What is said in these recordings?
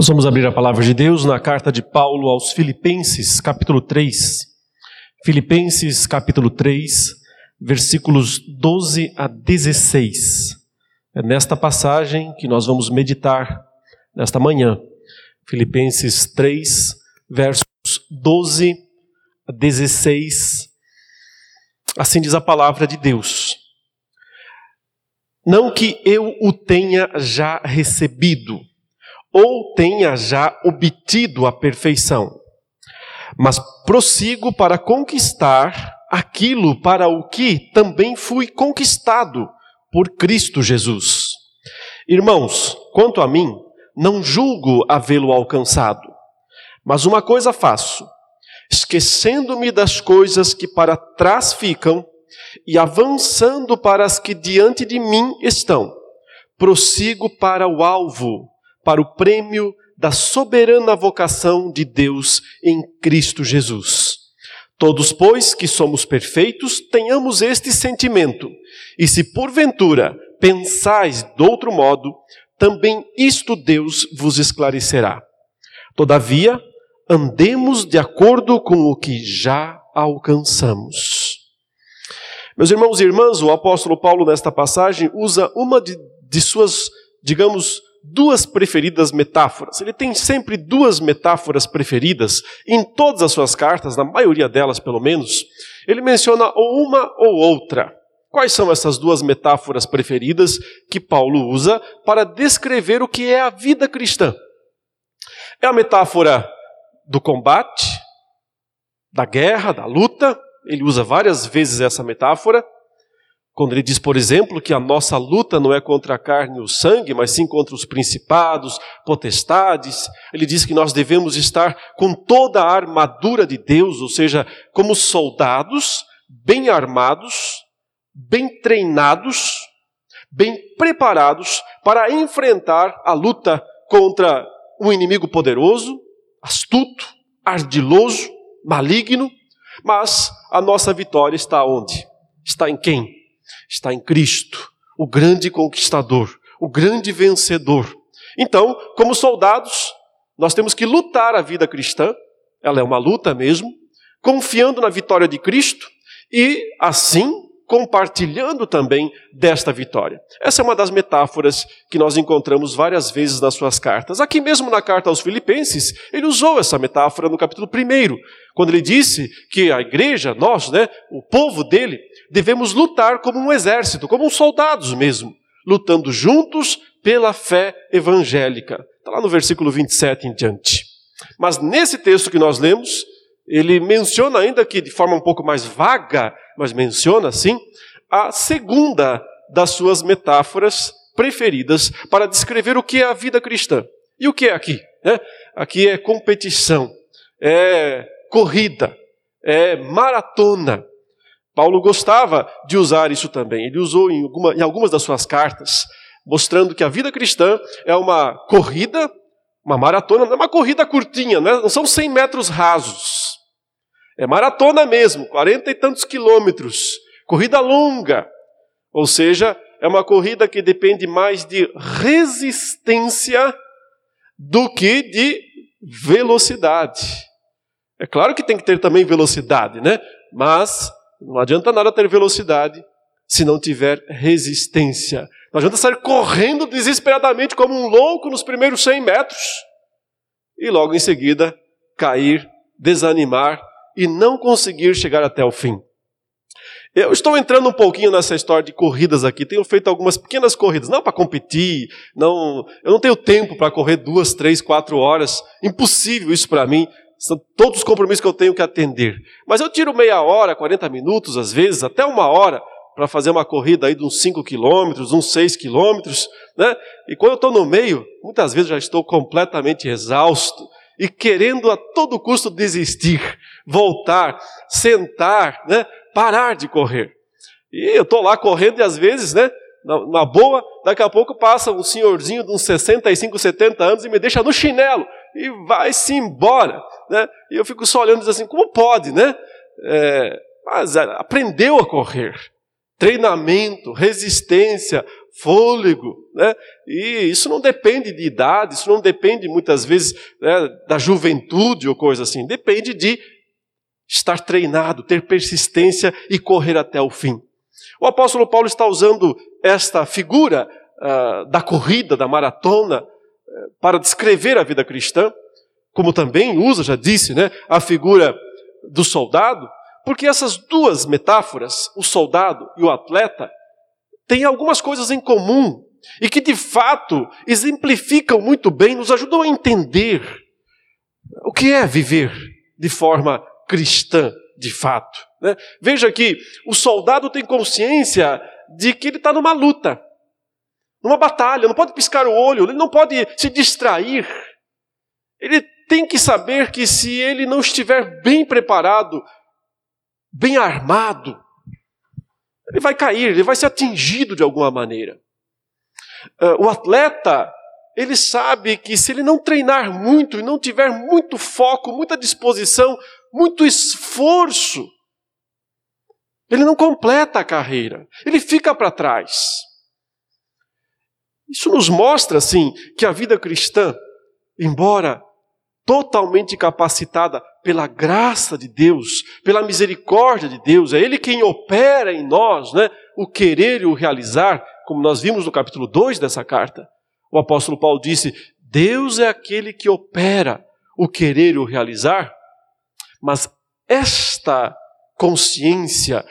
Nós vamos abrir a palavra de Deus na carta de Paulo aos Filipenses, capítulo 3. Filipenses, capítulo 3, versículos 12 a 16. É nesta passagem que nós vamos meditar nesta manhã. Filipenses 3, versos 12 a 16. Assim diz a palavra de Deus. Não que eu o tenha já recebido, ou tenha já obtido a perfeição, mas prossigo para conquistar aquilo para o que também fui conquistado por Cristo Jesus. Irmãos, quanto a mim, não julgo havê-lo alcançado, mas uma coisa faço, esquecendo-me das coisas que para trás ficam e avançando para as que diante de mim estão, prossigo para o alvo para o prêmio da soberana vocação de Deus em Cristo Jesus. Todos, pois, que somos perfeitos, tenhamos este sentimento, e se porventura pensais de outro modo, também isto Deus vos esclarecerá. Todavia, andemos de acordo com o que já alcançamos. Meus irmãos e irmãs, o apóstolo Paulo, nesta passagem, usa uma de, de suas, digamos, duas preferidas metáforas. Ele tem sempre duas metáforas preferidas em todas as suas cartas, na maioria delas pelo menos. Ele menciona ou uma ou outra. Quais são essas duas metáforas preferidas que Paulo usa para descrever o que é a vida cristã? É a metáfora do combate, da guerra, da luta. Ele usa várias vezes essa metáfora. Quando ele diz, por exemplo, que a nossa luta não é contra a carne e o sangue, mas sim contra os principados, potestades, ele diz que nós devemos estar com toda a armadura de Deus, ou seja, como soldados, bem armados, bem treinados, bem preparados para enfrentar a luta contra um inimigo poderoso, astuto, ardiloso, maligno, mas a nossa vitória está onde? Está em quem? Está em Cristo, o grande conquistador, o grande vencedor. Então, como soldados, nós temos que lutar a vida cristã, ela é uma luta mesmo, confiando na vitória de Cristo e, assim, compartilhando também desta vitória. Essa é uma das metáforas que nós encontramos várias vezes nas suas cartas. Aqui mesmo na carta aos Filipenses, ele usou essa metáfora no capítulo 1, quando ele disse que a igreja, nós, né, o povo dele, devemos lutar como um exército, como soldados mesmo, lutando juntos pela fé evangélica. Está lá no versículo 27 em diante. Mas nesse texto que nós lemos, ele menciona ainda que de forma um pouco mais vaga, mas menciona assim, a segunda das suas metáforas preferidas para descrever o que é a vida cristã. E o que é aqui? Né? Aqui é competição, é corrida, é maratona. Paulo gostava de usar isso também. Ele usou em, alguma, em algumas das suas cartas, mostrando que a vida cristã é uma corrida, uma maratona, não é uma corrida curtinha, né? não são 100 metros rasos. É maratona mesmo, quarenta e tantos quilômetros, corrida longa. Ou seja, é uma corrida que depende mais de resistência do que de velocidade. É claro que tem que ter também velocidade, né? Mas não adianta nada ter velocidade se não tiver resistência. Não adianta sair correndo desesperadamente como um louco nos primeiros 100 metros e logo em seguida cair, desanimar e não conseguir chegar até o fim. Eu estou entrando um pouquinho nessa história de corridas aqui. Tenho feito algumas pequenas corridas, não para competir, não, eu não tenho tempo para correr duas, três, quatro horas. Impossível isso para mim. São todos os compromissos que eu tenho que atender. Mas eu tiro meia hora, 40 minutos, às vezes, até uma hora, para fazer uma corrida aí de uns 5 quilômetros, uns 6 quilômetros. Né? E quando eu estou no meio, muitas vezes já estou completamente exausto e querendo a todo custo desistir, voltar, sentar, né, parar de correr. E eu estou lá correndo e às vezes, né, na, boa, daqui a pouco passa um senhorzinho de uns 65, 70 anos e me deixa no chinelo e vai-se embora. Né? E eu fico só olhando e assim, como pode, né? É, mas é, aprendeu a correr. Treinamento, resistência, fôlego. Né? E isso não depende de idade, isso não depende muitas vezes né, da juventude ou coisa assim. Depende de estar treinado, ter persistência e correr até o fim. O apóstolo Paulo está usando esta figura uh, da corrida, da maratona, uh, para descrever a vida cristã, como também usa, já disse, né, a figura do soldado, porque essas duas metáforas, o soldado e o atleta, têm algumas coisas em comum e que de fato exemplificam muito bem, nos ajudam a entender o que é viver de forma cristã de fato. Né? Veja que o soldado tem consciência de que ele está numa luta, numa batalha, não pode piscar o olho, ele não pode se distrair. Ele tem que saber que se ele não estiver bem preparado, bem armado, ele vai cair, ele vai ser atingido de alguma maneira. Uh, o atleta, ele sabe que se ele não treinar muito e não tiver muito foco, muita disposição, muito esforço, ele não completa a carreira, ele fica para trás. Isso nos mostra, assim, que a vida cristã, embora totalmente capacitada pela graça de Deus, pela misericórdia de Deus, é Ele quem opera em nós né, o querer e o realizar, como nós vimos no capítulo 2 dessa carta. O apóstolo Paulo disse: Deus é aquele que opera o querer e o realizar, mas esta consciência,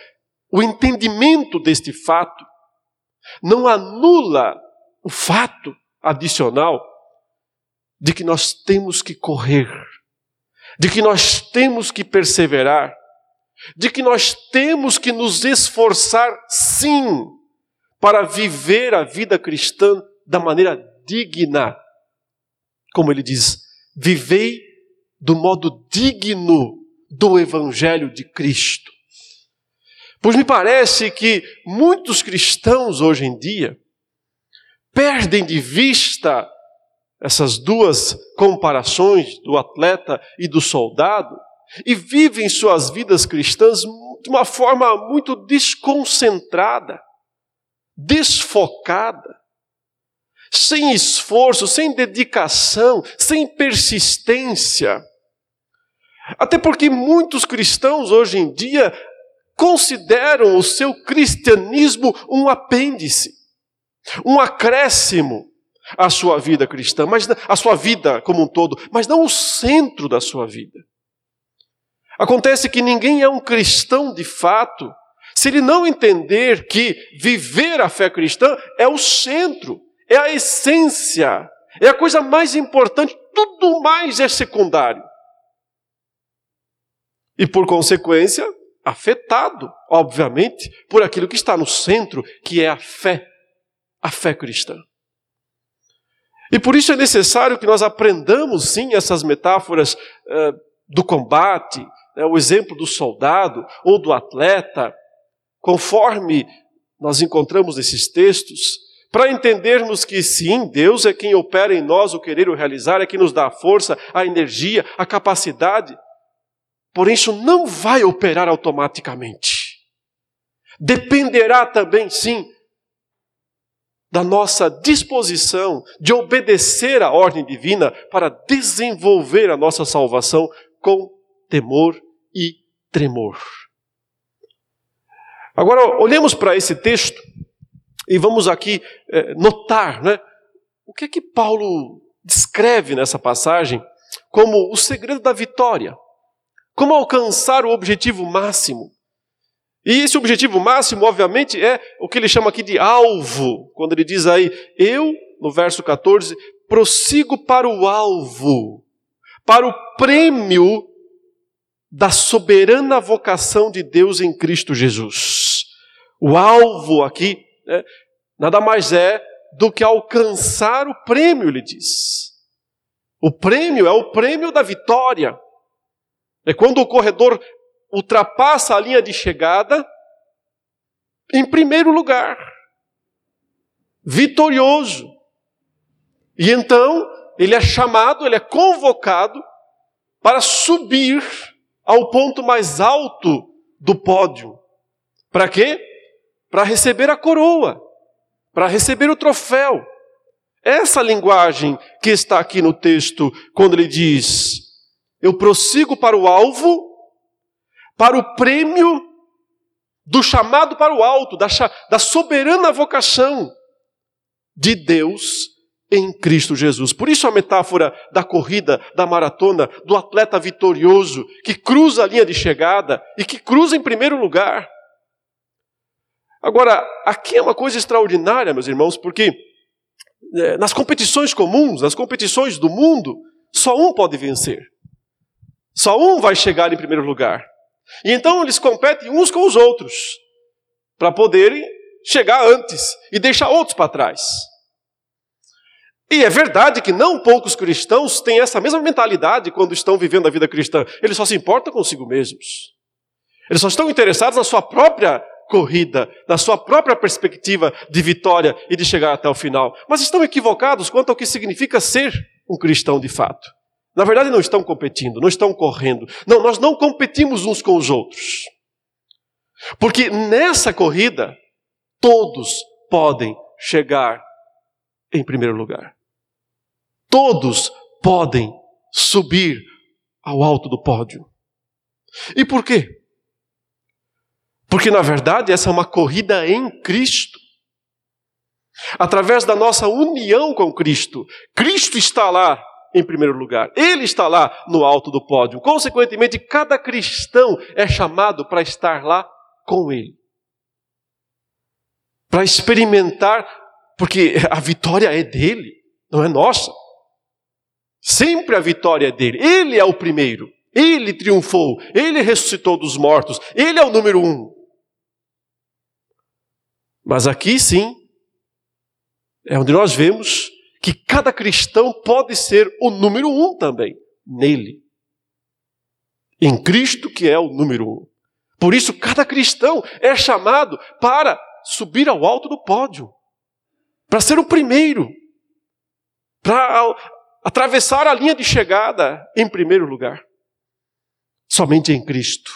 o entendimento deste fato, não anula o fato adicional de que nós temos que correr, de que nós temos que perseverar, de que nós temos que nos esforçar, sim, para viver a vida cristã da maneira digna. Como ele diz, vivei do modo digno do Evangelho de Cristo. Pois me parece que muitos cristãos hoje em dia perdem de vista essas duas comparações do atleta e do soldado e vivem suas vidas cristãs de uma forma muito desconcentrada, desfocada, sem esforço, sem dedicação, sem persistência. Até porque muitos cristãos hoje em dia consideram o seu cristianismo um apêndice, um acréscimo a sua vida cristã, mas a sua vida como um todo, mas não o centro da sua vida. Acontece que ninguém é um cristão de fato se ele não entender que viver a fé cristã é o centro, é a essência, é a coisa mais importante, tudo mais é secundário. E por consequência, afetado, obviamente, por aquilo que está no centro, que é a fé, a fé cristã. E por isso é necessário que nós aprendamos, sim, essas metáforas uh, do combate, né, o exemplo do soldado ou do atleta, conforme nós encontramos nesses textos, para entendermos que sim, Deus é quem opera em nós o querer o realizar, é quem nos dá a força, a energia, a capacidade. Porém, isso não vai operar automaticamente. Dependerá também, sim, da nossa disposição de obedecer à ordem divina para desenvolver a nossa salvação com temor e tremor. Agora, olhemos para esse texto e vamos aqui eh, notar né, o que é que Paulo descreve nessa passagem como o segredo da vitória, como alcançar o objetivo máximo e esse objetivo máximo, obviamente, é o que ele chama aqui de alvo, quando ele diz aí, eu, no verso 14, prossigo para o alvo, para o prêmio da soberana vocação de Deus em Cristo Jesus. O alvo aqui né, nada mais é do que alcançar o prêmio, ele diz. O prêmio é o prêmio da vitória. É quando o corredor ultrapassa a linha de chegada em primeiro lugar, vitorioso. E então ele é chamado, ele é convocado para subir ao ponto mais alto do pódio. Para quê? Para receber a coroa, para receber o troféu. Essa linguagem que está aqui no texto, quando ele diz: Eu prossigo para o alvo, para o prêmio do chamado para o alto, da, da soberana vocação de Deus em Cristo Jesus. Por isso a metáfora da corrida, da maratona, do atleta vitorioso que cruza a linha de chegada e que cruza em primeiro lugar. Agora, aqui é uma coisa extraordinária, meus irmãos, porque é, nas competições comuns, nas competições do mundo, só um pode vencer. Só um vai chegar em primeiro lugar. E então eles competem uns com os outros para poderem chegar antes e deixar outros para trás. E é verdade que não poucos cristãos têm essa mesma mentalidade quando estão vivendo a vida cristã. Eles só se importam consigo mesmos. Eles só estão interessados na sua própria corrida, na sua própria perspectiva de vitória e de chegar até o final. Mas estão equivocados quanto ao que significa ser um cristão de fato. Na verdade, não estão competindo, não estão correndo. Não, nós não competimos uns com os outros. Porque nessa corrida, todos podem chegar em primeiro lugar. Todos podem subir ao alto do pódio. E por quê? Porque, na verdade, essa é uma corrida em Cristo. Através da nossa união com Cristo. Cristo está lá em primeiro lugar. Ele está lá no alto do pódio. Consequentemente, cada cristão é chamado para estar lá com Ele. Para experimentar, porque a vitória é dele, não é nossa. Sempre a vitória é dele. Ele é o primeiro. Ele triunfou. Ele ressuscitou dos mortos. Ele é o número um. Mas aqui sim, é onde nós vemos que cada cristão pode ser o número um também, nele. Em Cristo, que é o número um. Por isso, cada cristão é chamado para subir ao alto do pódio, para ser o primeiro, para atravessar a linha de chegada em primeiro lugar. Somente em Cristo.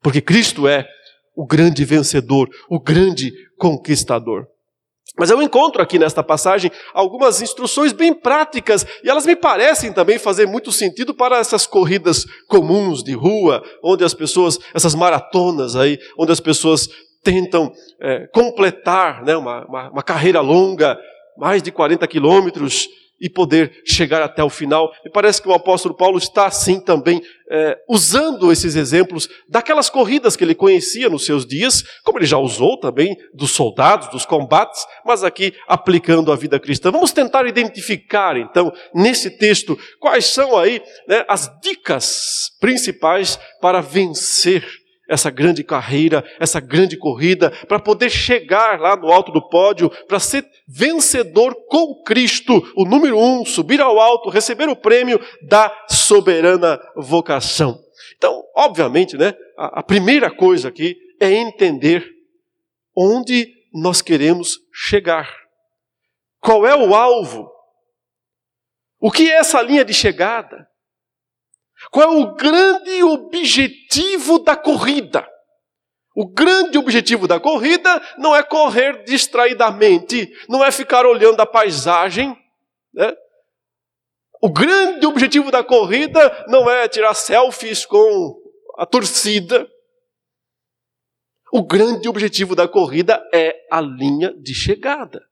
Porque Cristo é o grande vencedor, o grande conquistador. Mas eu encontro aqui nesta passagem algumas instruções bem práticas e elas me parecem também fazer muito sentido para essas corridas comuns de rua, onde as pessoas, essas maratonas aí, onde as pessoas tentam é, completar né, uma, uma, uma carreira longa, mais de 40 quilômetros, e poder chegar até o final. E parece que o apóstolo Paulo está assim também, é, usando esses exemplos daquelas corridas que ele conhecia nos seus dias, como ele já usou também dos soldados, dos combates, mas aqui aplicando a vida cristã. Vamos tentar identificar, então, nesse texto, quais são aí né, as dicas principais para vencer essa grande carreira, essa grande corrida, para poder chegar lá no alto do pódio, para ser vencedor com Cristo, o número um, subir ao alto, receber o prêmio da soberana vocação. Então, obviamente, né, a, a primeira coisa aqui é entender onde nós queremos chegar. Qual é o alvo? O que é essa linha de chegada? Qual é o grande objetivo da corrida? O grande objetivo da corrida não é correr distraidamente, não é ficar olhando a paisagem. Né? O grande objetivo da corrida não é tirar selfies com a torcida. O grande objetivo da corrida é a linha de chegada.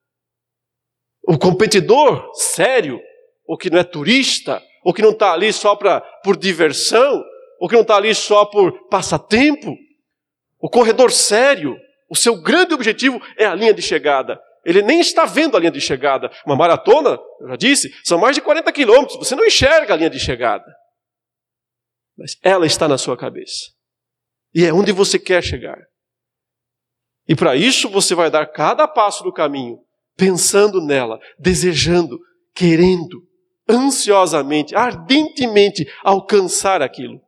O competidor sério, o que não é turista, ou que não está ali só pra, por diversão, ou que não está ali só por passatempo. O corredor sério, o seu grande objetivo é a linha de chegada. Ele nem está vendo a linha de chegada. Uma maratona, eu já disse, são mais de 40 quilômetros. Você não enxerga a linha de chegada. Mas ela está na sua cabeça. E é onde você quer chegar. E para isso você vai dar cada passo do caminho, pensando nela, desejando, querendo ansiosamente, ardentemente alcançar aquilo.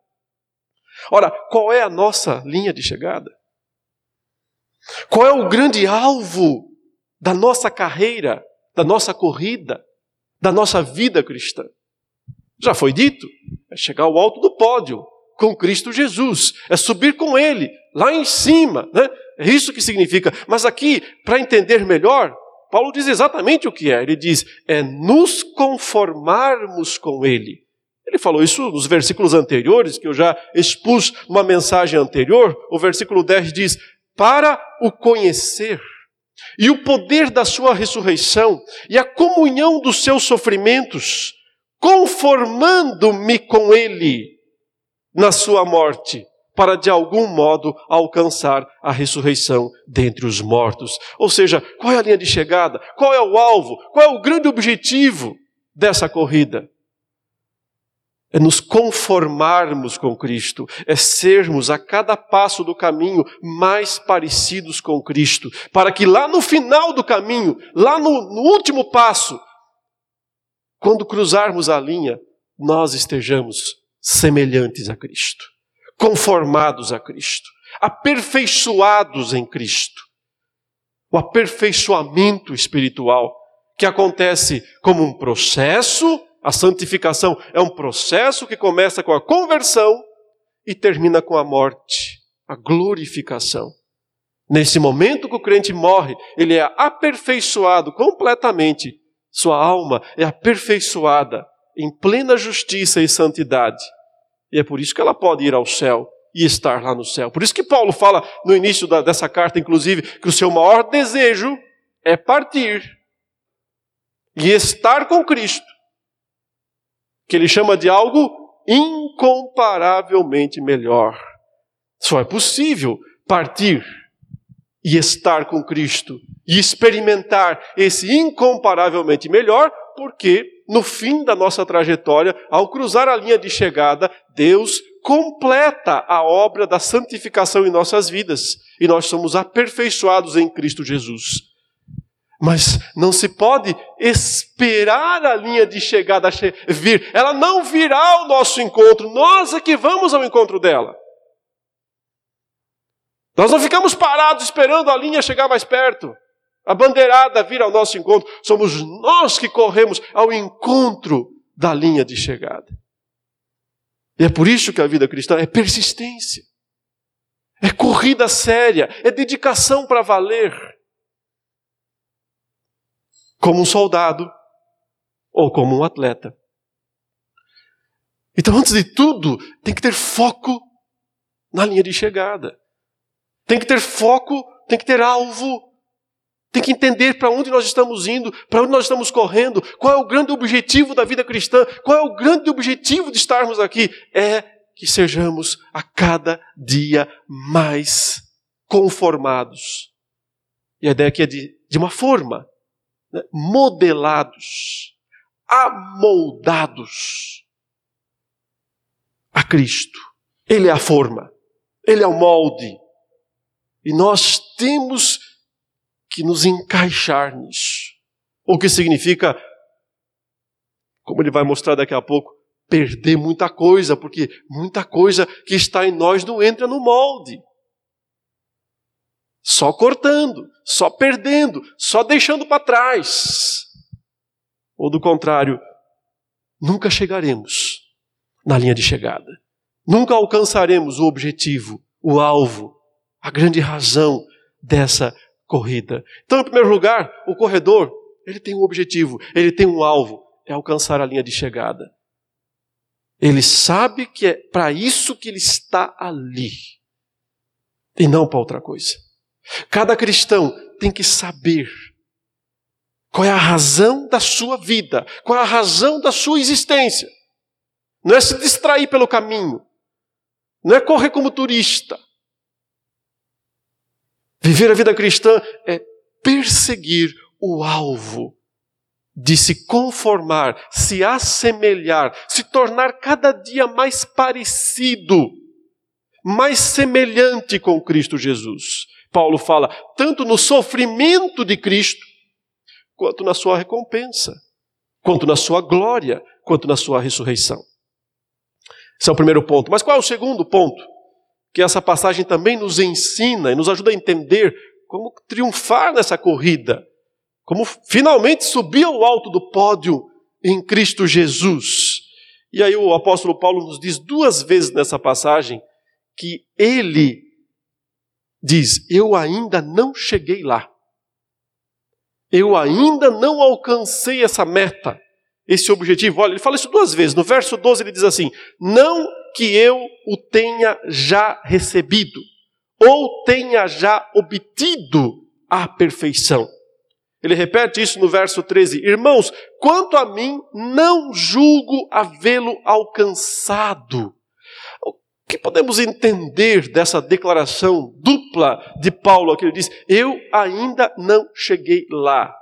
Ora, qual é a nossa linha de chegada? Qual é o grande alvo da nossa carreira, da nossa corrida, da nossa vida cristã? Já foi dito, é chegar ao alto do pódio com Cristo Jesus, é subir com Ele lá em cima, né? É isso que significa. Mas aqui, para entender melhor, Paulo diz exatamente o que é. Ele diz: é nos conformarmos com Ele. Ele falou isso nos versículos anteriores, que eu já expus uma mensagem anterior. O versículo 10 diz: para o conhecer e o poder da sua ressurreição e a comunhão dos seus sofrimentos, conformando-me com ele na sua morte, para de algum modo alcançar a ressurreição dentre os mortos. Ou seja, qual é a linha de chegada? Qual é o alvo? Qual é o grande objetivo dessa corrida? é nos conformarmos com Cristo, é sermos a cada passo do caminho mais parecidos com Cristo, para que lá no final do caminho, lá no, no último passo, quando cruzarmos a linha, nós estejamos semelhantes a Cristo, conformados a Cristo, aperfeiçoados em Cristo. O aperfeiçoamento espiritual que acontece como um processo a santificação é um processo que começa com a conversão e termina com a morte, a glorificação. Nesse momento que o crente morre, ele é aperfeiçoado completamente. Sua alma é aperfeiçoada em plena justiça e santidade. E é por isso que ela pode ir ao céu e estar lá no céu. Por isso que Paulo fala no início da, dessa carta, inclusive, que o seu maior desejo é partir e estar com Cristo que ele chama de algo incomparavelmente melhor. Só é possível partir e estar com Cristo e experimentar esse incomparavelmente melhor, porque no fim da nossa trajetória, ao cruzar a linha de chegada, Deus completa a obra da santificação em nossas vidas e nós somos aperfeiçoados em Cristo Jesus. Mas não se pode esperar a linha de chegada vir. Ela não virá ao nosso encontro, nós é que vamos ao encontro dela. Nós não ficamos parados esperando a linha chegar mais perto, a bandeirada vir ao nosso encontro. Somos nós que corremos ao encontro da linha de chegada. E é por isso que a vida cristã é persistência, é corrida séria, é dedicação para valer como um soldado ou como um atleta. Então, antes de tudo, tem que ter foco na linha de chegada. Tem que ter foco, tem que ter alvo. Tem que entender para onde nós estamos indo, para onde nós estamos correndo, qual é o grande objetivo da vida cristã, qual é o grande objetivo de estarmos aqui. É que sejamos a cada dia mais conformados. E a ideia aqui é de, de uma forma né, modelados, amoldados a Cristo. Ele é a forma, ele é o molde. E nós temos que nos encaixar nisso. O que significa, como ele vai mostrar daqui a pouco, perder muita coisa, porque muita coisa que está em nós não entra no molde só cortando, só perdendo, só deixando para trás. Ou do contrário, nunca chegaremos na linha de chegada. Nunca alcançaremos o objetivo, o alvo, a grande razão dessa corrida. Então, em primeiro lugar, o corredor, ele tem um objetivo, ele tem um alvo, é alcançar a linha de chegada. Ele sabe que é para isso que ele está ali. E não para outra coisa. Cada cristão tem que saber qual é a razão da sua vida, qual é a razão da sua existência. Não é se distrair pelo caminho, não é correr como turista. Viver a vida cristã é perseguir o alvo de se conformar, se assemelhar, se tornar cada dia mais parecido, mais semelhante com Cristo Jesus. Paulo fala, tanto no sofrimento de Cristo, quanto na sua recompensa, quanto na sua glória, quanto na sua ressurreição. Esse é o primeiro ponto. Mas qual é o segundo ponto? Que essa passagem também nos ensina e nos ajuda a entender como triunfar nessa corrida, como finalmente subir ao alto do pódio em Cristo Jesus. E aí o apóstolo Paulo nos diz duas vezes nessa passagem que ele diz: Eu ainda não cheguei lá. Eu ainda não alcancei essa meta, esse objetivo. Olha, ele fala isso duas vezes. No verso 12 ele diz assim: Não que eu o tenha já recebido, ou tenha já obtido a perfeição. Ele repete isso no verso 13: Irmãos, quanto a mim, não julgo havê-lo alcançado. O que podemos entender dessa declaração dupla de Paulo, que ele diz: Eu ainda não cheguei lá.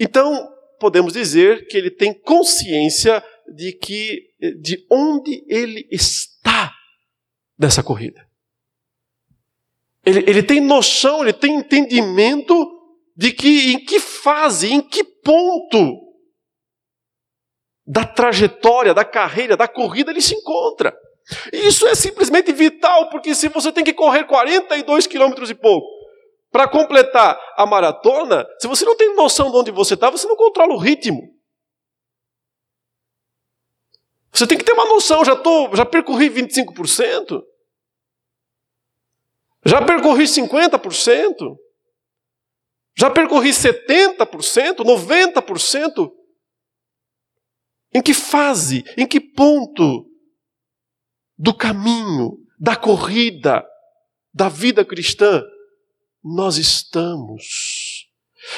Então, podemos dizer que ele tem consciência de que de onde ele está nessa corrida. Ele, ele tem noção, ele tem entendimento de que em que fase, em que ponto da trajetória, da carreira, da corrida ele se encontra. E isso é simplesmente vital, porque se você tem que correr 42 quilômetros e pouco para completar a maratona, se você não tem noção de onde você está, você não controla o ritmo. Você tem que ter uma noção, já, tô, já percorri 25%, já percorri 50%, já percorri 70%, 90%. Em que fase, em que ponto do caminho, da corrida, da vida cristã nós estamos?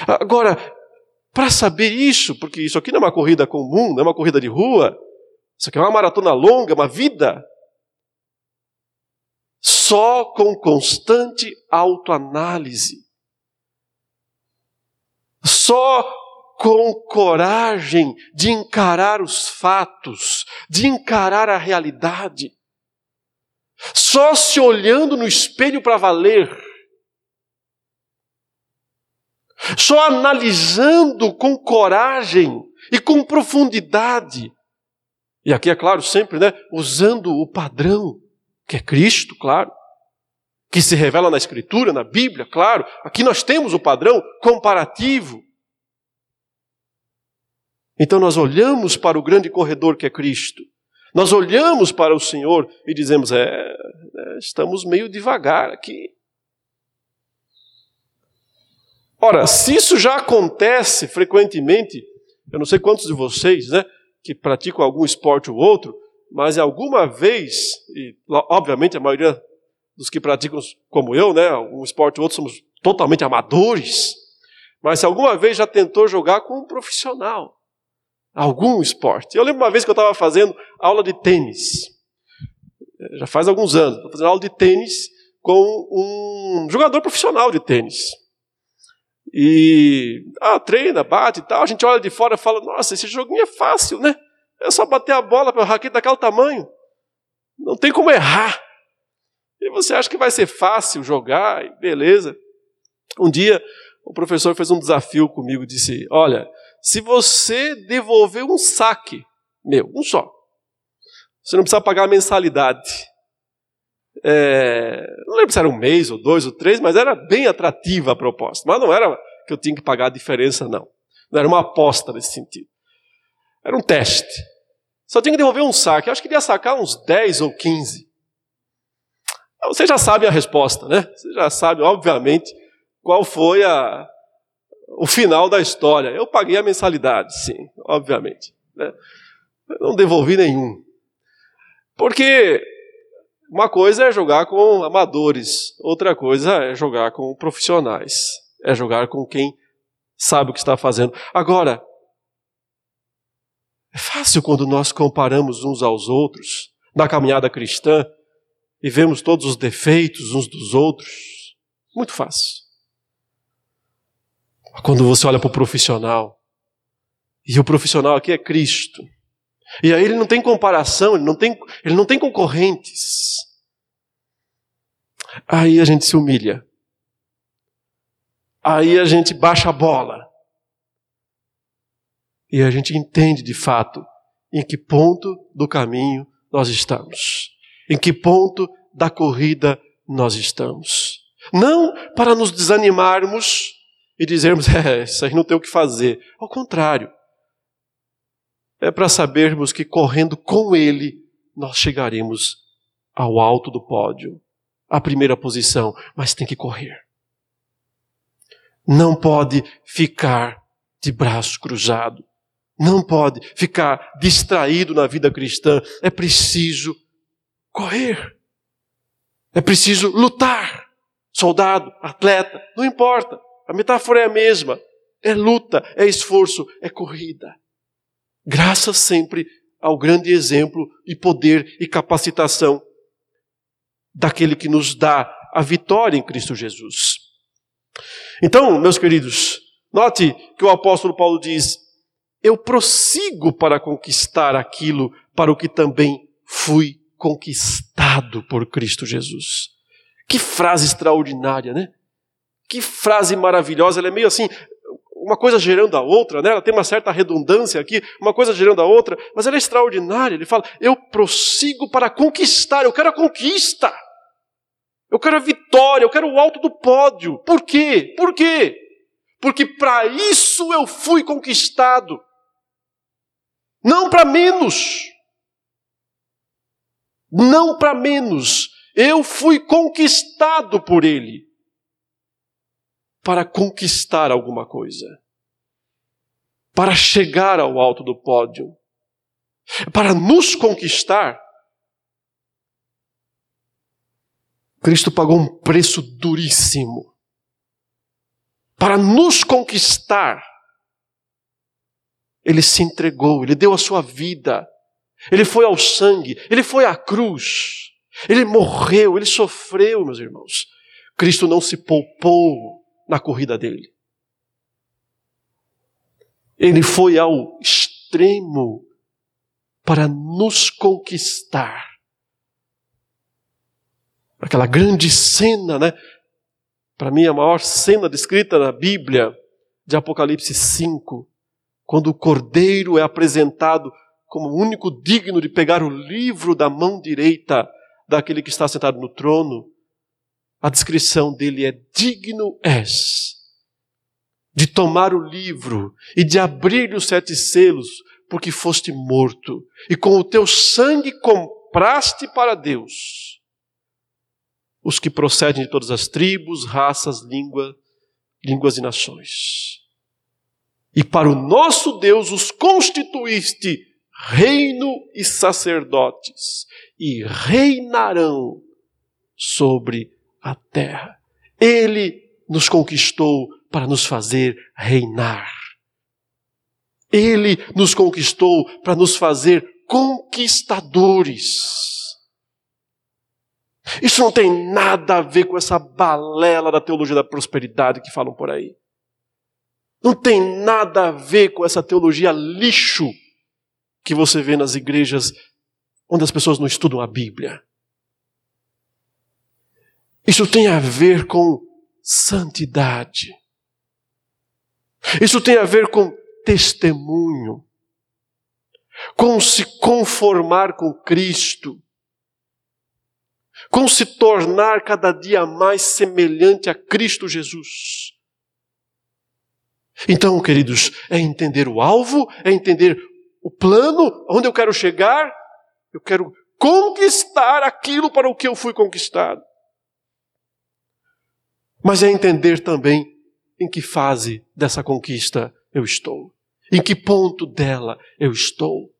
Agora, para saber isso, porque isso aqui não é uma corrida comum, não é uma corrida de rua, isso aqui é uma maratona longa, uma vida. Só com constante autoanálise, só com coragem de encarar os fatos, de encarar a realidade, só se olhando no espelho para valer, só analisando com coragem e com profundidade e aqui é claro, sempre, né, usando o padrão, que é Cristo, claro, que se revela na Escritura, na Bíblia, claro. Aqui nós temos o padrão comparativo. Então nós olhamos para o grande corredor que é Cristo. Nós olhamos para o Senhor e dizemos: é, é estamos meio devagar aqui. Ora, se isso já acontece frequentemente, eu não sei quantos de vocês, né? Que praticam algum esporte ou outro, mas alguma vez, e obviamente a maioria dos que praticam como eu, né, um esporte ou outro somos totalmente amadores, mas se alguma vez já tentou jogar com um profissional, algum esporte. Eu lembro uma vez que eu estava fazendo aula de tênis, já faz alguns anos, estou fazendo aula de tênis com um jogador profissional de tênis. E ah, treina, bate e tal. A gente olha de fora e fala: Nossa, esse joguinho é fácil, né? É só bater a bola para o raquete daquele tamanho. Não tem como errar. E você acha que vai ser fácil jogar, beleza. Um dia, o professor fez um desafio comigo, disse: Olha, se você devolver um saque, meu, um só, você não precisa pagar a mensalidade. É, não lembro se era um mês, ou dois, ou três, mas era bem atrativa a proposta. Mas não era que eu tinha que pagar a diferença, não. Não era uma aposta nesse sentido. Era um teste. Só tinha que devolver um saque. Eu acho que ia sacar uns 10 ou 15. Você já sabe a resposta, né? Você já sabe, obviamente, qual foi a, o final da história. Eu paguei a mensalidade, sim, obviamente. Né? não devolvi nenhum. Porque uma coisa é jogar com amadores, outra coisa é jogar com profissionais, é jogar com quem sabe o que está fazendo. Agora, é fácil quando nós comparamos uns aos outros na caminhada cristã e vemos todos os defeitos uns dos outros. Muito fácil. Quando você olha para o profissional, e o profissional aqui é Cristo. E aí ele não tem comparação, ele não tem, ele não tem concorrentes. Aí a gente se humilha. Aí a gente baixa a bola. E a gente entende de fato em que ponto do caminho nós estamos. Em que ponto da corrida nós estamos. Não para nos desanimarmos e dizermos, é, isso aí não tem o que fazer. Ao contrário, é para sabermos que correndo com Ele, nós chegaremos ao alto do pódio, à primeira posição, mas tem que correr. não pode ficar de braço cruzado, não pode ficar distraído na vida cristã. É preciso correr, é preciso lutar. Soldado, atleta, não importa, a metáfora é a mesma. É luta, é esforço, é corrida. Graças sempre ao grande exemplo e poder e capacitação daquele que nos dá a vitória em Cristo Jesus. Então, meus queridos, note que o apóstolo Paulo diz: Eu prossigo para conquistar aquilo para o que também fui conquistado por Cristo Jesus. Que frase extraordinária, né? Que frase maravilhosa, ela é meio assim, uma coisa gerando a outra, né? ela tem uma certa redundância aqui, uma coisa gerando a outra, mas ela é extraordinária. Ele fala: Eu prossigo para conquistar, eu quero a conquista. Eu quero a vitória, eu quero o alto do pódio. Por quê? Por quê? Porque para isso eu fui conquistado. Não para menos. Não para menos. Eu fui conquistado por Ele. Para conquistar alguma coisa. Para chegar ao alto do pódio. Para nos conquistar Cristo pagou um preço duríssimo para nos conquistar. Ele se entregou, ele deu a sua vida, ele foi ao sangue, ele foi à cruz, ele morreu, ele sofreu, meus irmãos. Cristo não se poupou na corrida dele. Ele foi ao extremo para nos conquistar aquela grande cena, né? Para mim, a maior cena descrita na Bíblia, de Apocalipse 5, quando o cordeiro é apresentado como o único digno de pegar o livro da mão direita daquele que está sentado no trono, a descrição dele é: digno és de tomar o livro e de abrir os sete selos, porque foste morto, e com o teu sangue compraste para Deus os que procedem de todas as tribos, raças, língua, línguas e nações. E para o nosso Deus os constituíste reino e sacerdotes, e reinarão sobre a terra. Ele nos conquistou para nos fazer reinar. Ele nos conquistou para nos fazer conquistadores. Isso não tem nada a ver com essa balela da teologia da prosperidade que falam por aí. Não tem nada a ver com essa teologia lixo que você vê nas igrejas onde as pessoas não estudam a Bíblia. Isso tem a ver com santidade. Isso tem a ver com testemunho, com se conformar com Cristo com se tornar cada dia mais semelhante a Cristo Jesus. Então, queridos, é entender o alvo, é entender o plano, onde eu quero chegar, eu quero conquistar aquilo para o que eu fui conquistado. Mas é entender também em que fase dessa conquista eu estou, em que ponto dela eu estou.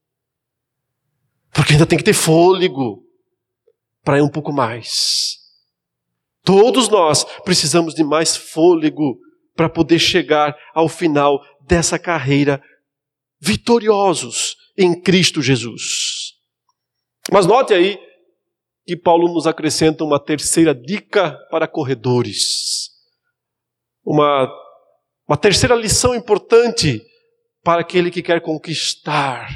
Porque ainda tem que ter fôlego, para ir um pouco mais. Todos nós precisamos de mais fôlego para poder chegar ao final dessa carreira vitoriosos em Cristo Jesus. Mas note aí que Paulo nos acrescenta uma terceira dica para corredores. Uma, uma terceira lição importante para aquele que quer conquistar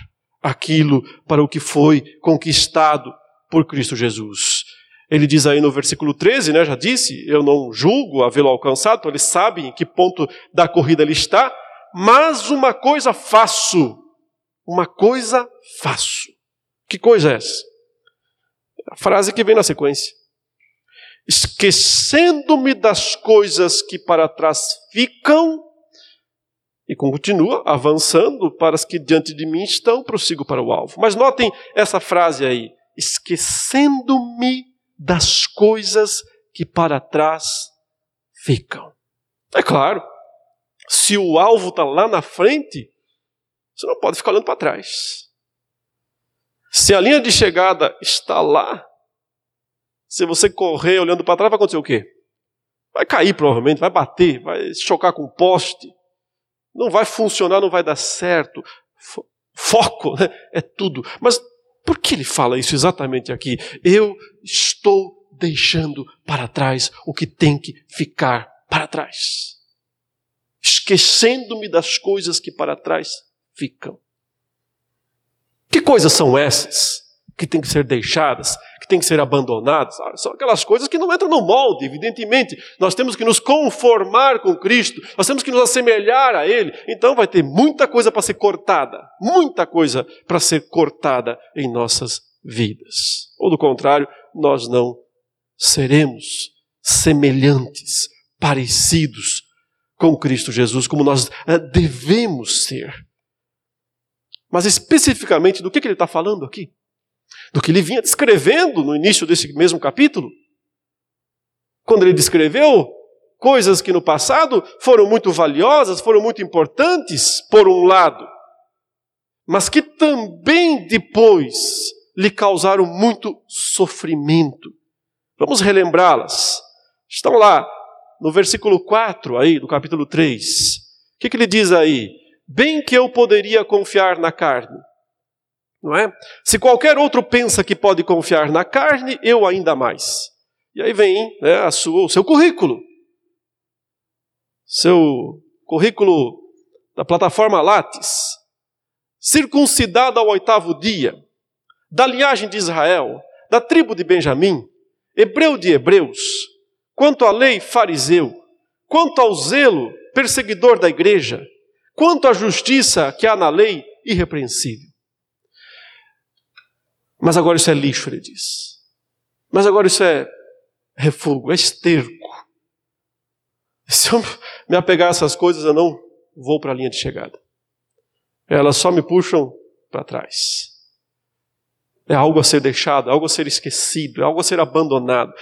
aquilo para o que foi conquistado por Cristo Jesus. Ele diz aí no versículo 13, né, já disse, eu não julgo havê-lo alcançado, então ele sabe em que ponto da corrida ele está, mas uma coisa faço, uma coisa faço. Que coisa é essa? A frase que vem na sequência. Esquecendo-me das coisas que para trás ficam, e continua avançando para as que diante de mim estão, prossigo para o alvo. Mas notem essa frase aí esquecendo-me das coisas que para trás ficam. É claro, Se o alvo está lá na frente, você não pode ficar olhando para trás. Se a linha de chegada está lá, se você correr olhando para trás, vai acontecer o quê? Vai cair provavelmente, vai bater, vai chocar com o poste. Não vai funcionar, não vai dar certo. Foco né? é tudo. Mas por que ele fala isso exatamente aqui? Eu estou deixando para trás o que tem que ficar para trás. Esquecendo-me das coisas que para trás ficam. Que coisas são essas que têm que ser deixadas, que têm que ser abandonadas? São aquelas coisas que não entram no molde, evidentemente. Nós temos que nos conformar com Cristo, nós temos que nos assemelhar a Ele. Então vai ter muita coisa para ser cortada, muita coisa para ser cortada em nossas vidas. Ou do contrário, nós não seremos semelhantes, parecidos com Cristo Jesus, como nós eh, devemos ser. Mas especificamente do que, que ele está falando aqui? Do que ele vinha descrevendo no início desse mesmo capítulo? Quando ele descreveu coisas que no passado foram muito valiosas, foram muito importantes, por um lado, mas que também depois lhe causaram muito sofrimento. Vamos relembrá-las. Estão lá no versículo 4 aí do capítulo 3. O que, que ele diz aí? bem que eu poderia confiar na carne. Não é? Se qualquer outro pensa que pode confiar na carne, eu ainda mais. E aí vem né, a sua, o seu currículo. Seu currículo da plataforma Lattes. Circuncidado ao oitavo dia, da linhagem de Israel, da tribo de Benjamim, hebreu de hebreus, quanto à lei, fariseu, quanto ao zelo, perseguidor da igreja, Quanto à justiça que há na lei, irrepreensível. Mas agora isso é lixo, ele diz. Mas agora isso é refúgio, é esterco. Se eu me apegar a essas coisas, eu não vou para a linha de chegada. Elas só me puxam para trás. É algo a ser deixado, é algo a ser esquecido, é algo a ser abandonado.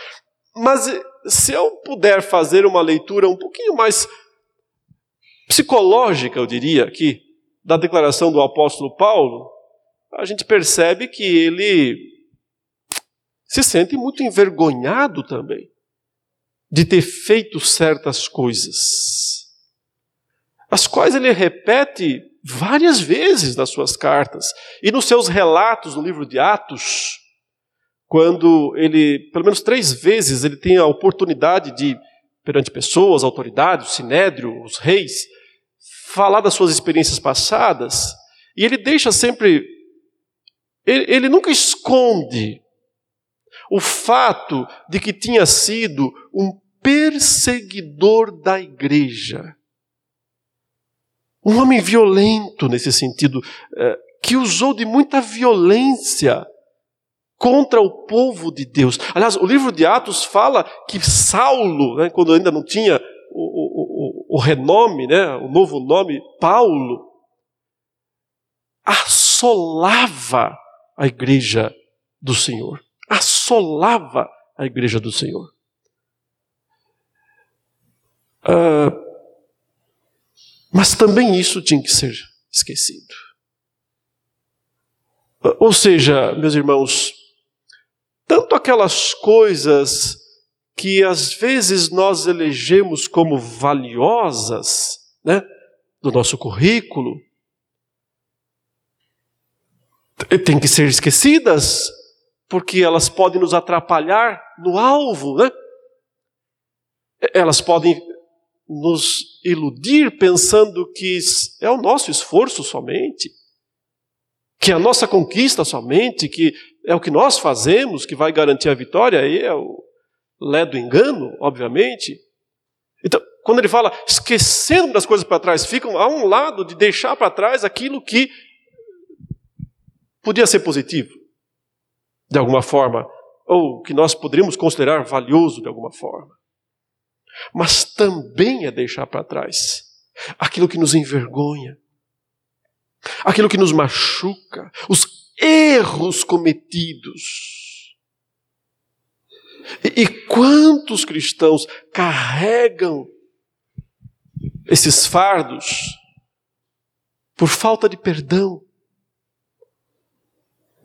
Mas se eu puder fazer uma leitura um pouquinho mais psicológica, eu diria, aqui, da declaração do apóstolo Paulo, a gente percebe que ele se sente muito envergonhado também de ter feito certas coisas, as quais ele repete várias vezes nas suas cartas e nos seus relatos no livro de Atos, quando ele, pelo menos três vezes, ele tem a oportunidade de, perante pessoas, autoridades, o sinédrio, os reis, falar das suas experiências passadas, e ele deixa sempre. Ele, ele nunca esconde o fato de que tinha sido um perseguidor da igreja. Um homem violento nesse sentido, é, que usou de muita violência contra o povo de Deus. Aliás, o livro de Atos fala que Saulo, né, quando ainda não tinha o, o, o renome, né, o novo nome, Paulo, assolava a igreja do Senhor. Assolava a igreja do Senhor. Uh, mas também isso tinha que ser esquecido. Uh, ou seja, meus irmãos, tanto aquelas coisas que às vezes nós elegemos como valiosas, né, do nosso currículo, tem que ser esquecidas, porque elas podem nos atrapalhar no alvo, né? Elas podem nos iludir pensando que é o nosso esforço somente, que é a nossa conquista somente, que é o que nós fazemos que vai garantir a vitória, aí é o, lé do engano, obviamente. Então, quando ele fala esquecendo das coisas para trás, ficam a um lado de deixar para trás aquilo que podia ser positivo, de alguma forma, ou que nós poderíamos considerar valioso de alguma forma. Mas também é deixar para trás aquilo que nos envergonha, aquilo que nos machuca, os erros cometidos e, e quantos cristãos carregam esses fardos por falta de perdão,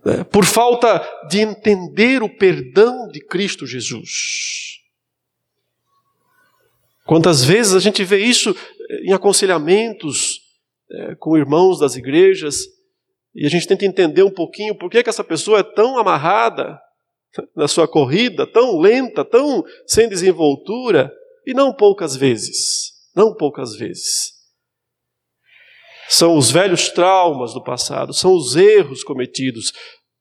né? por falta de entender o perdão de Cristo Jesus. Quantas vezes a gente vê isso em aconselhamentos é, com irmãos das igrejas e a gente tenta entender um pouquinho por que, que essa pessoa é tão amarrada na sua corrida, tão lenta, tão sem desenvoltura, e não poucas vezes, não poucas vezes. São os velhos traumas do passado, são os erros cometidos,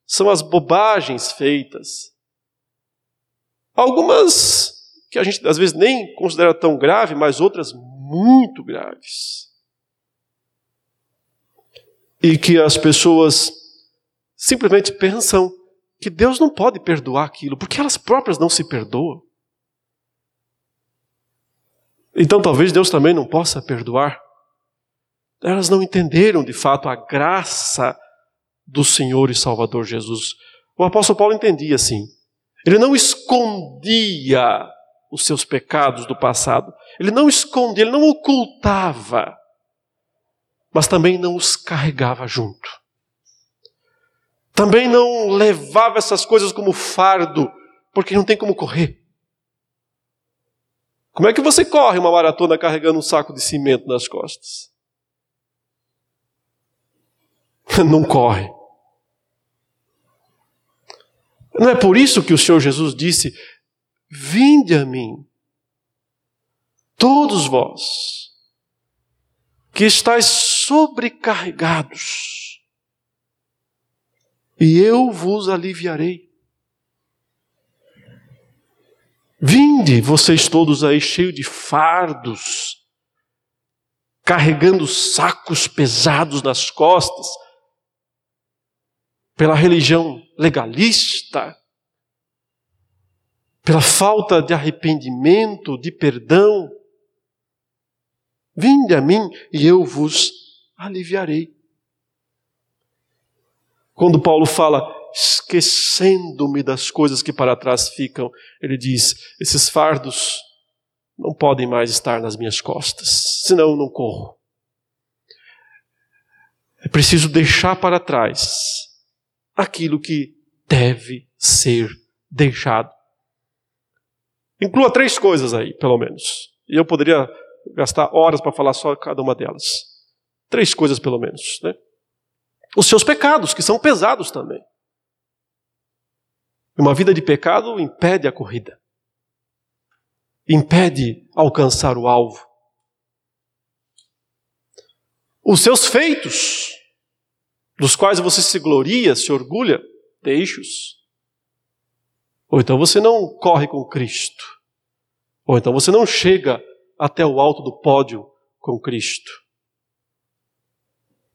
são as bobagens feitas. Algumas que a gente às vezes nem considera tão grave, mas outras muito graves. E que as pessoas simplesmente pensam que Deus não pode perdoar aquilo, porque elas próprias não se perdoam. Então talvez Deus também não possa perdoar. Elas não entenderam de fato a graça do Senhor e Salvador Jesus. O apóstolo Paulo entendia assim. Ele não escondia os seus pecados do passado. Ele não escondia, ele não ocultava, mas também não os carregava junto. Também não levava essas coisas como fardo, porque não tem como correr. Como é que você corre uma maratona carregando um saco de cimento nas costas? Não corre. Não é por isso que o Senhor Jesus disse: Vinde a mim, todos vós, que estáis sobrecarregados, e eu vos aliviarei. Vinde, vocês todos aí cheios de fardos, carregando sacos pesados nas costas, pela religião legalista, pela falta de arrependimento, de perdão. Vinde a mim e eu vos aliviarei. Quando Paulo fala, esquecendo-me das coisas que para trás ficam, ele diz: esses fardos não podem mais estar nas minhas costas, senão eu não corro. É preciso deixar para trás aquilo que deve ser deixado. Inclua três coisas aí, pelo menos. E eu poderia gastar horas para falar só cada uma delas. Três coisas, pelo menos. Né? Os seus pecados, que são pesados também. Uma vida de pecado impede a corrida, impede alcançar o alvo. Os seus feitos, dos quais você se gloria, se orgulha, deixe-os. Ou então você não corre com Cristo. Ou então você não chega até o alto do pódio com Cristo.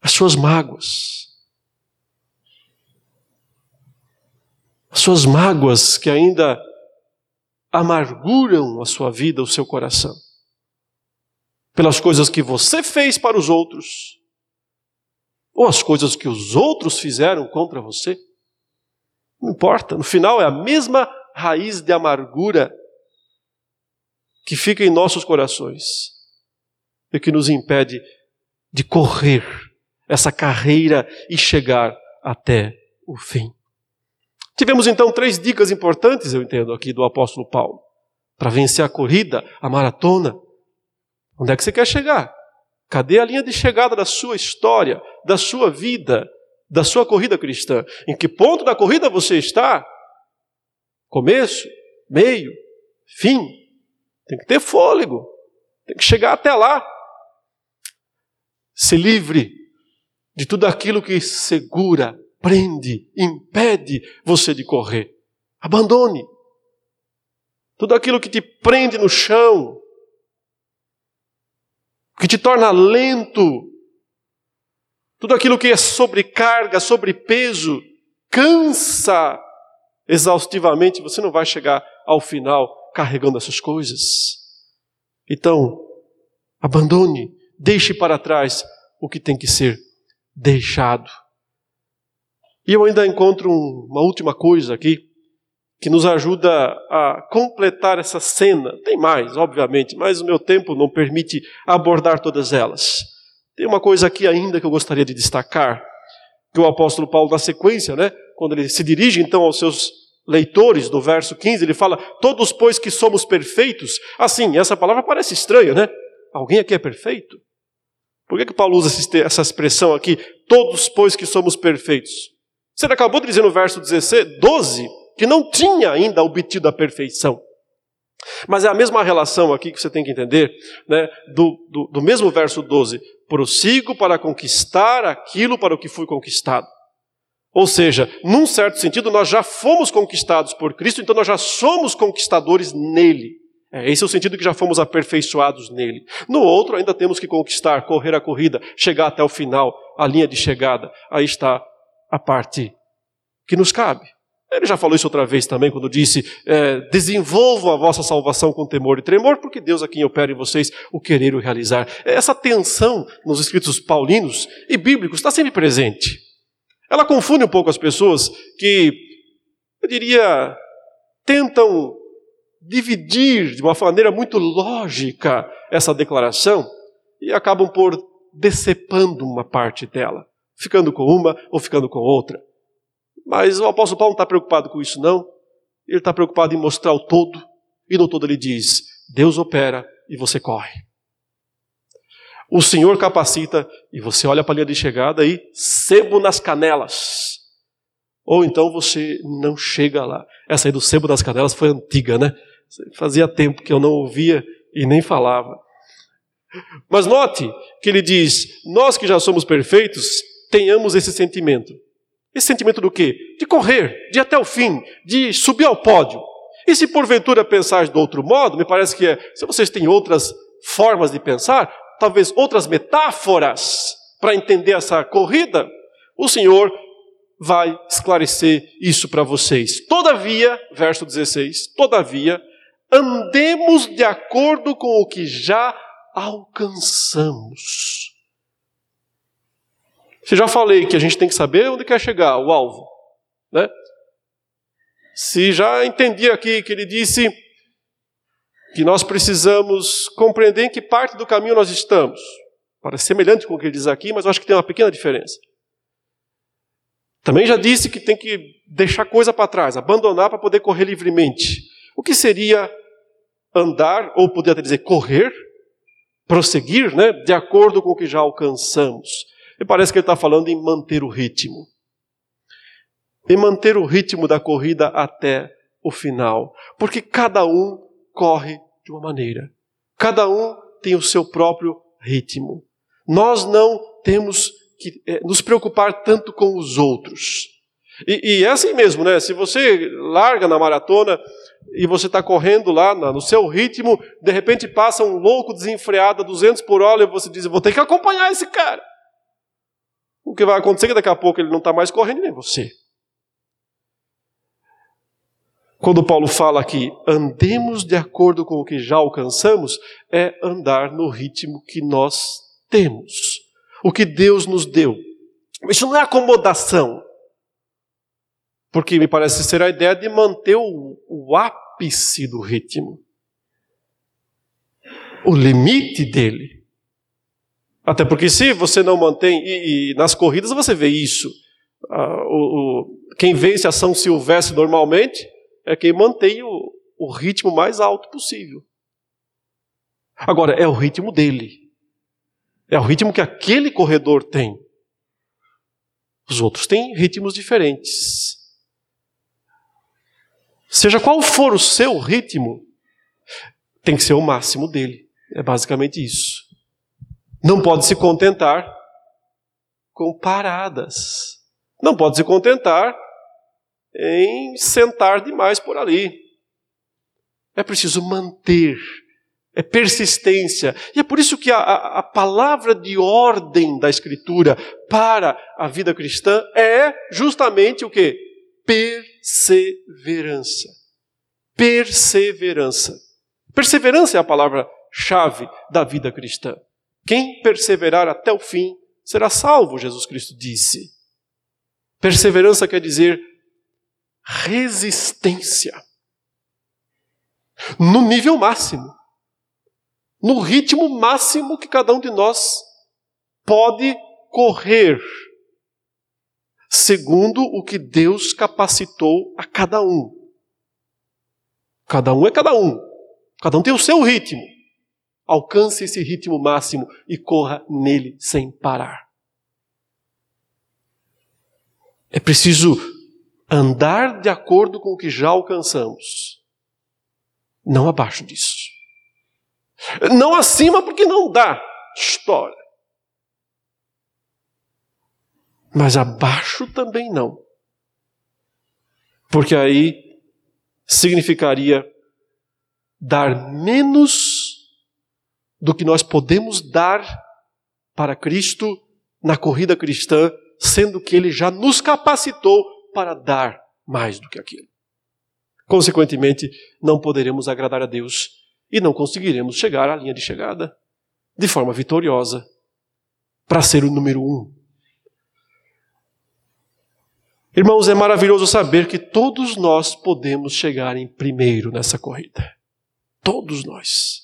As suas mágoas. As suas mágoas que ainda amarguram a sua vida, o seu coração. Pelas coisas que você fez para os outros. Ou as coisas que os outros fizeram contra você. Não importa, no final é a mesma raiz de amargura que fica em nossos corações e que nos impede de correr essa carreira e chegar até o fim. Tivemos então três dicas importantes, eu entendo, aqui do apóstolo Paulo, para vencer a corrida, a maratona. Onde é que você quer chegar? Cadê a linha de chegada da sua história, da sua vida, da sua corrida cristã. Em que ponto da corrida você está? Começo, meio, fim. Tem que ter fôlego. Tem que chegar até lá. Se livre de tudo aquilo que segura, prende, impede você de correr. Abandone. Tudo aquilo que te prende no chão, que te torna lento, tudo aquilo que é sobrecarga, sobrepeso, cansa exaustivamente, você não vai chegar ao final carregando essas coisas. Então, abandone, deixe para trás o que tem que ser deixado. E eu ainda encontro uma última coisa aqui, que nos ajuda a completar essa cena. Tem mais, obviamente, mas o meu tempo não permite abordar todas elas. Tem uma coisa aqui ainda que eu gostaria de destacar, que o apóstolo Paulo, na sequência, né, quando ele se dirige então aos seus leitores, no verso 15, ele fala: Todos, pois que somos perfeitos. Assim, essa palavra parece estranha, né? Alguém aqui é perfeito? Por que, que Paulo usa essa expressão aqui? Todos, pois que somos perfeitos. Você acabou de dizer no verso 16, 12 que não tinha ainda obtido a perfeição. Mas é a mesma relação aqui que você tem que entender, né, do, do, do mesmo verso 12: prossigo para conquistar aquilo para o que fui conquistado. Ou seja, num certo sentido, nós já fomos conquistados por Cristo, então nós já somos conquistadores nele. É, esse é o sentido que já fomos aperfeiçoados nele. No outro, ainda temos que conquistar, correr a corrida, chegar até o final, a linha de chegada. Aí está a parte que nos cabe. Ele já falou isso outra vez também, quando disse: é, desenvolvam a vossa salvação com temor e tremor, porque Deus a quem opera em vocês o querer e o realizar. Essa tensão nos escritos paulinos e bíblicos está sempre presente. Ela confunde um pouco as pessoas que, eu diria, tentam dividir de uma maneira muito lógica essa declaração e acabam por decepando uma parte dela, ficando com uma ou ficando com outra. Mas o apóstolo Paulo não está preocupado com isso, não. Ele está preocupado em mostrar o todo, e no todo ele diz: Deus opera e você corre. O Senhor capacita e você olha para a linha de chegada e sebo nas canelas. Ou então você não chega lá. Essa aí do sebo nas canelas foi antiga, né? Fazia tempo que eu não ouvia e nem falava. Mas note que ele diz: Nós que já somos perfeitos, tenhamos esse sentimento. Esse sentimento do quê? De correr, de ir até o fim, de subir ao pódio. E se porventura pensar do outro modo, me parece que é, se vocês têm outras formas de pensar, talvez outras metáforas para entender essa corrida, o Senhor vai esclarecer isso para vocês. Todavia, verso 16, todavia, andemos de acordo com o que já alcançamos. Se já falei que a gente tem que saber onde quer chegar, o alvo, né? Se já entendi aqui que ele disse que nós precisamos compreender em que parte do caminho nós estamos. Parece semelhante com o que ele diz aqui, mas eu acho que tem uma pequena diferença. Também já disse que tem que deixar coisa para trás, abandonar para poder correr livremente. O que seria andar, ou poderia até dizer correr, prosseguir, né, de acordo com o que já alcançamos. E parece que ele está falando em manter o ritmo. Em manter o ritmo da corrida até o final. Porque cada um corre de uma maneira. Cada um tem o seu próprio ritmo. Nós não temos que é, nos preocupar tanto com os outros. E, e, é assim mesmo, né? Se você larga na maratona e você está correndo lá no seu ritmo, de repente passa um louco desenfreado a 200 por hora e você diz: Vou ter que acompanhar esse cara. O que vai acontecer é que daqui a pouco ele não está mais correndo nem você. Quando Paulo fala aqui, andemos de acordo com o que já alcançamos, é andar no ritmo que nós temos, o que Deus nos deu. Isso não é acomodação, porque me parece ser a ideia de manter o, o ápice do ritmo, o limite dele. Até porque se você não mantém, e, e nas corridas você vê isso, ah, o, o, quem vence a São Silvestre normalmente é quem mantém o, o ritmo mais alto possível. Agora, é o ritmo dele. É o ritmo que aquele corredor tem. Os outros têm ritmos diferentes. Seja qual for o seu ritmo, tem que ser o máximo dele. É basicamente isso não pode se contentar com paradas. Não pode se contentar em sentar demais por ali. É preciso manter, é persistência. E é por isso que a, a, palavra de ordem da Escritura para a vida cristã é justamente o que? Perseverança. Perseverança. Perseverança é a palavra-chave da vida cristã. Quem perseverar até o fim será salvo, Jesus Cristo disse. Perseverança quer dizer resistência. No nível máximo. No ritmo máximo que cada um de nós pode correr, segundo o que Deus capacitou a cada um. Cada um é cada um. Cada um tem o seu ritmo. Alcance esse ritmo máximo e corra nele sem parar. É preciso andar de acordo com o que já alcançamos, não abaixo disso. Não acima, porque não dá. História. Mas abaixo também não. Porque aí significaria dar menos do que nós podemos dar para Cristo na corrida cristã, sendo que Ele já nos capacitou para dar mais do que aquilo. Consequentemente, não poderemos agradar a Deus e não conseguiremos chegar à linha de chegada de forma vitoriosa para ser o número um. Irmãos, é maravilhoso saber que todos nós podemos chegar em primeiro nessa corrida. Todos nós.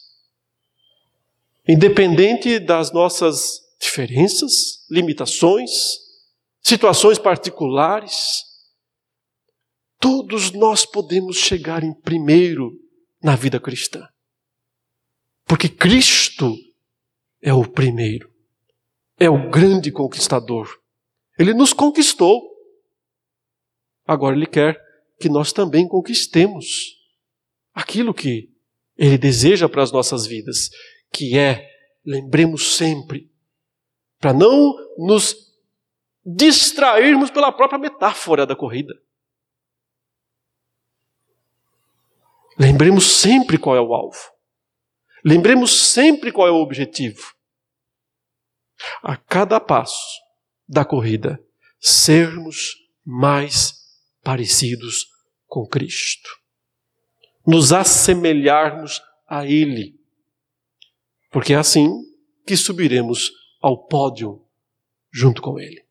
Independente das nossas diferenças, limitações, situações particulares, todos nós podemos chegar em primeiro na vida cristã. Porque Cristo é o primeiro, é o grande conquistador. Ele nos conquistou. Agora Ele quer que nós também conquistemos aquilo que Ele deseja para as nossas vidas, que é, lembremos sempre, para não nos distrairmos pela própria metáfora da corrida. Lembremos sempre qual é o alvo. Lembremos sempre qual é o objetivo. A cada passo da corrida, sermos mais parecidos com Cristo. Nos assemelharmos a Ele. Porque é assim que subiremos ao pódio junto com Ele.